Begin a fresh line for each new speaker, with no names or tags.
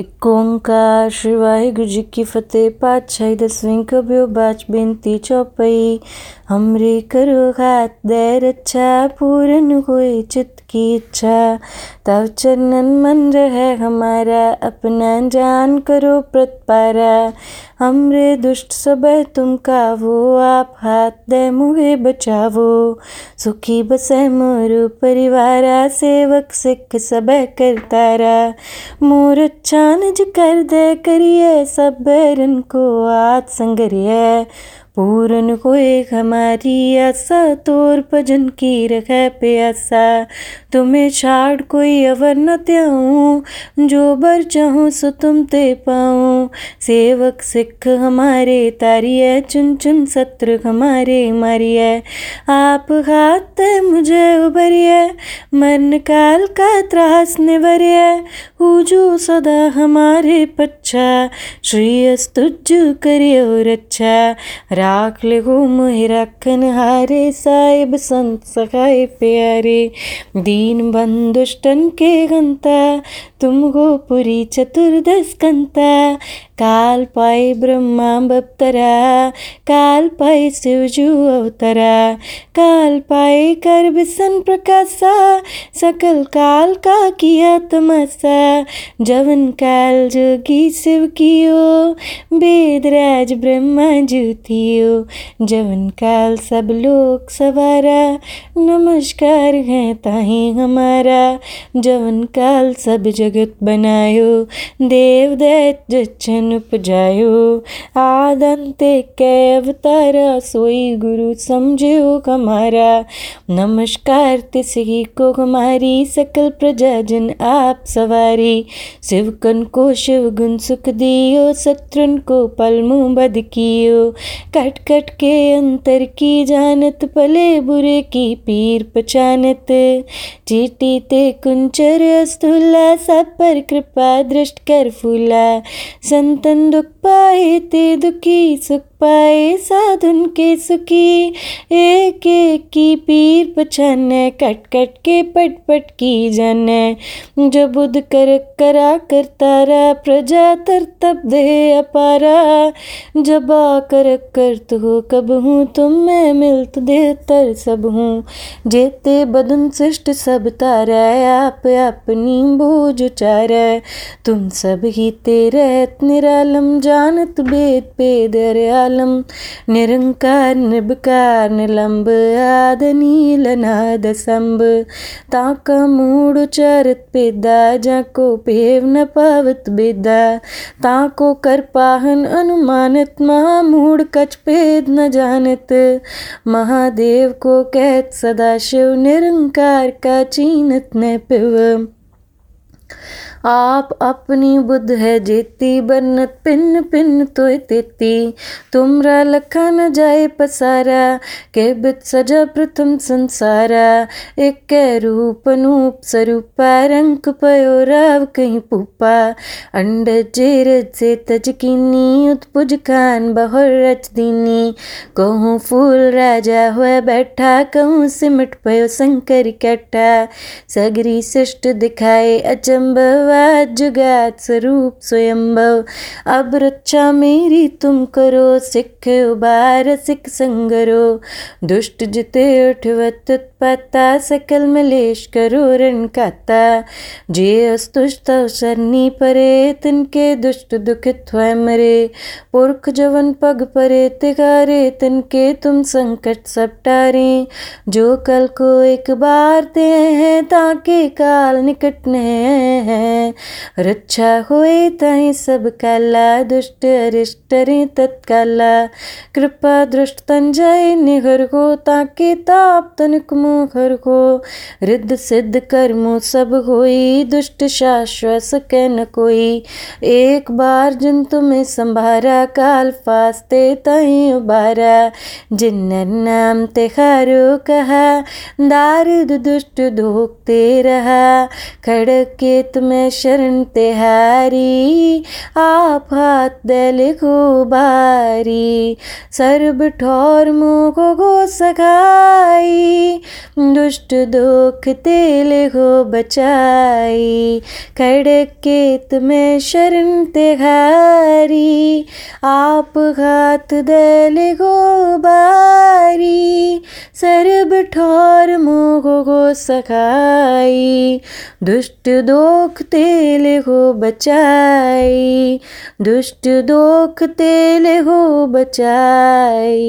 ਇੱਕ ਓੰਕਾਰ ਸ਼੍ਰੀ ਵਾਹਿਗੁਰੂ ਜੀ ਕੀ ਫਤਿਹ ਪਾਤਸ਼ਾਹੀ ਦਸਵੀਂ ਕਬਿਓ ਬਾਚ ਬੇਨਤੀ ਚੌਪਈ हमरे करो हाथ दे रक्षा पूर्ण हुए चित्त की इच्छा तब चरणन मन रहे हमारा अपना जान करो प्रतपारा हमरे दुष्ट सब तुम कावो आप हाथ दे, मुहे बचावो। सुखी बस मोर परिवार, सेवक सिख सब कर तारा मोर चानज कर दे करिए सब रन को, आज संगरिए पूरन होए हमारी आशा तोर भजन की रखे प्यासा तुम्हें छाड़ कोई अवर न त्याऊं, जो बर चाहूँ सो तुम ते पाऊँ। सेवक सिख हमारे तारी है, चुन चुन सत्र हमारे मारिय आप हाथ मुझे उबरिय मरण काल का त्रास निवरिय जो सदा हमारे पच्छा श्री अस्तुज करियो रक्षा राख ले हो मोहि रखन हारे साहिब संत सखाए प्यारे दीन बंधुष्टन के गंता तुम गो पुरी चतुर्दश कंता काल पाए ब्रह्मा बप्तरा काल पाए शिवजू अवतरा काल पाए कर बिसन प्रकाशा, सकल काल का किया तमाशा जवन काल जोगी शिव कियो, वेदराज ब्रह्मा ज्योतियो, जवन काल सब लोग सवारा, नमस्कार है ताही हमारा, जवन काल सब जगत बनायो देव दैत जचन उपजायो आदंते कै अवतारा सोई गुरु समझो हमारा नमस्कार तिसही को हमारी सकल प्रजाजन आप सवारी। शिवकन को शिव गुण सुख दियो, शत्रुन को पल मुँह बद कियो। कट कट के अंतर की जानत, पले बुरे की पीर पचानत चीटी ते कुंचर स्थूला सब पर कृपा दृष्ट कर फूला। संतन दुख पाए ते दुखी सुख पाए साधुन के सुखी, एक एक की पीर पछाने कट कट के पट पट की जाने। जो बुद्ध कर, करा कर तारा, प्रजा तर तब दे अपारा। जब आ कर कर तो कब हूँ तुम, मैं मिलत दे तर सब हूँ। जेते बदन सृष्ट सब तारा, आप अपनी बोझ उचारा। तुम सब ही तेरे, निरालम जानत, बेद पेद आलम निरंकार निबकार निलंब आद नील नाद संब ताका मूड उचारत पेदा जाको पेव न पावत बेदा ताको कर पाहन अनुमानित महामूड कच पेद न जानत महादेव को कहत सदाशिव निरंकार का चीनत न पिव आप अपनी बुद्ध है जेती बनत पिन पिन तो तेती। तुमरा लखा न जाए पसारा, के बित सजा प्रथम संसारा। एक रूप नूप स्वरूपा रंग पयो राव कहीं पुपा। अंड जेर से तजकीनी उत्पुज खान बहुर रच दीनी। कहूँ फूल राजा हुआ बैठा, कहूँ सिमट पयो शंकर कट्टा सगरी सृष्ट दिखाए अचंबवा जुगात स्वरूप स्वयंभव। अब रक्षा मेरी तुम करो, सिख उबार, सिख संगरो। दुष्ट जिते उठवत उत्पत्ता सकल मलेश करो, रण काता। जे अस्तुष्ट सरनी परे, तिनके दुष्ट दुखित हुए मरे। पुरख जवन पग परे, तिगारे, तिनके तुम संकट सब टारे। जो कल को एक बार ते हैं, ताके काल निकट ने हैं। रक्षा होए ताई सब काला, दुष्ट अरिष्ट रे तत्काला। कृपा दृष्ट तन जाय निहर हो ताके ताप तनिक मुहर हो। रिद्ध सिद्ध कर्मो सब होई, दुष्ट शाश्वत सके न कोई। एक बार जिन तुम्हें संभारा, काल फास्ते तही उबारा। जिन नाम तेहारो कहा दारुद दुष्ट धोकते रहा। खड़क तुम्हें शरण तिहारी, आप हाथ दल को बारी। सर्ब ठौर मोको गो सखाई, दुष्ट दुख तेल हो बचाई। खड़क केत में शरण तिहारी, आप हाथ दल गो बारी। सर्ब ठौर मोको गो सखाई, दुष्ट दोख तेल हो बचाई दुष्ट दोख तेल हो बचाई।